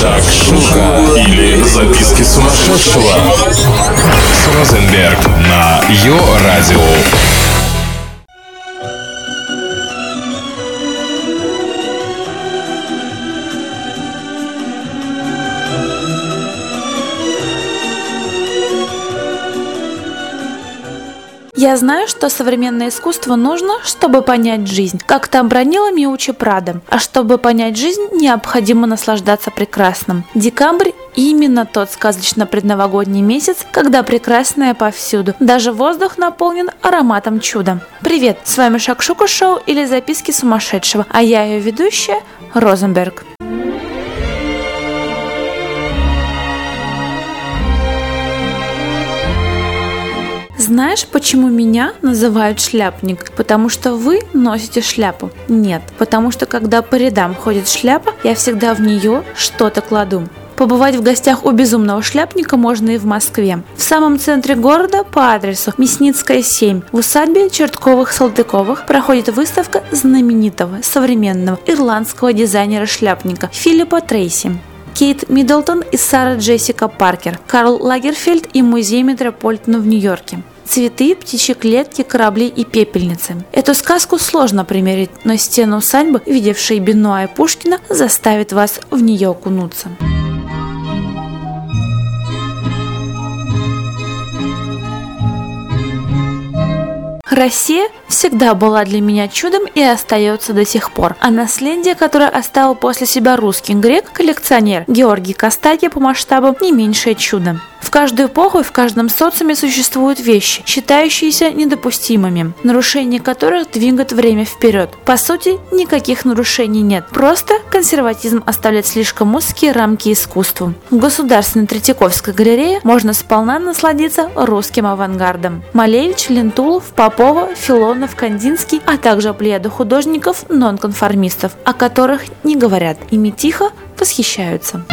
Шакшука или записки сумасшедшего с Розенберг на Йо-Радио. Я знаю, что современное искусство нужно, чтобы понять жизнь, как там бронила Миучи Прада. А чтобы понять жизнь, необходимо наслаждаться прекрасным. Декабрь именно тот сказочно-предновогодний месяц, когда прекрасное повсюду. Даже воздух наполнен ароматом чуда. Привет, с вами Шакшука Шоу или Записки сумасшедшего, а я ее ведущая Розенберг. Знаешь, почему меня называют шляпник? Потому что вы носите шляпу? Нет, потому что когда по рядам ходит шляпа, я всегда в нее что-то кладу. Побывать в гостях у безумного шляпника можно и в Москве. В самом центре города по адресу Мясницкая 7 в усадьбе Чертковых-Салтыковых проходит выставка знаменитого современного ирландского дизайнера-шляпника Филиппа Трейси. Кейт Миддлтон и Сара Джессика Паркер, Карл Лагерфельд и музей Метрополитена в Нью-Йорке. Цветы, птичьи клетки, корабли и пепельницы. Эту сказку сложно примерить, но стены усадьбы, видевшие Бенуа и Пушкина, заставит вас в нее окунуться. Россия всегда была для меня чудом и остается до сих пор. А наследие, которое оставил после себя русский грек-коллекционер Георгий Костаки по масштабу не меньшее чудо. В каждую эпоху и в каждом социуме существуют вещи, считающиеся недопустимыми, нарушение которых двигает время вперед. По сути, никаких нарушений нет, просто консерватизм оставляет слишком узкие рамки искусству. В Государственной Третьяковской галерее можно сполна насладиться русским авангардом. Малевич, Лентулов, Попова, Филонов, Кандинский, а также плеяду художников-нонконформистов, о которых не говорят, ими тихо восхищаются.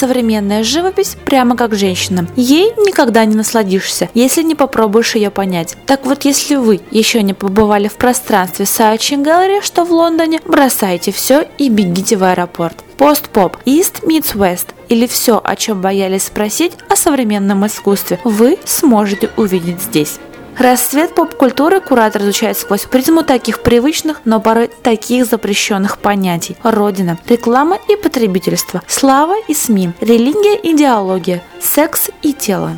Современная живопись прямо как женщина. Ей никогда не насладишься, если не попробуешь ее понять. Так вот, если вы еще не побывали в пространстве Saatchi Gallery, что в Лондоне, бросайте все и бегите в аэропорт. Пост-поп, East meets West или все, о чем боялись спросить о современном искусстве, вы сможете увидеть здесь. Расцвет поп-культуры куратор изучает сквозь призму таких привычных, но порой таких запрещенных понятий. Родина, реклама и потребительство, слава и СМИ, религия и идеология, секс и тело.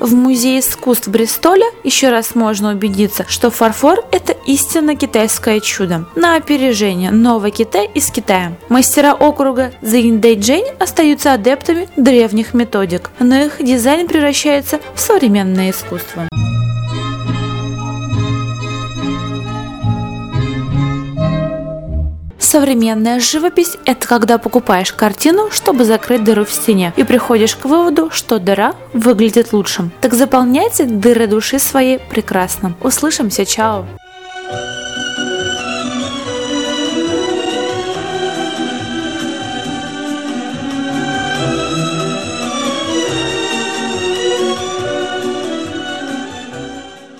В Музее искусств Бристоля еще раз можно убедиться, что фарфор – это истинно китайское чудо. На опережение Новый Китай из Китая. Мастера округа Цзиньдэйджэнь остаются адептами древних методик, но их дизайн превращается в современное искусство. Современная живопись – это когда покупаешь картину, чтобы закрыть дыру в стене, и приходишь к выводу, что дыра выглядит лучше. Так заполняйте дыры души своей прекрасно. Услышимся, чао!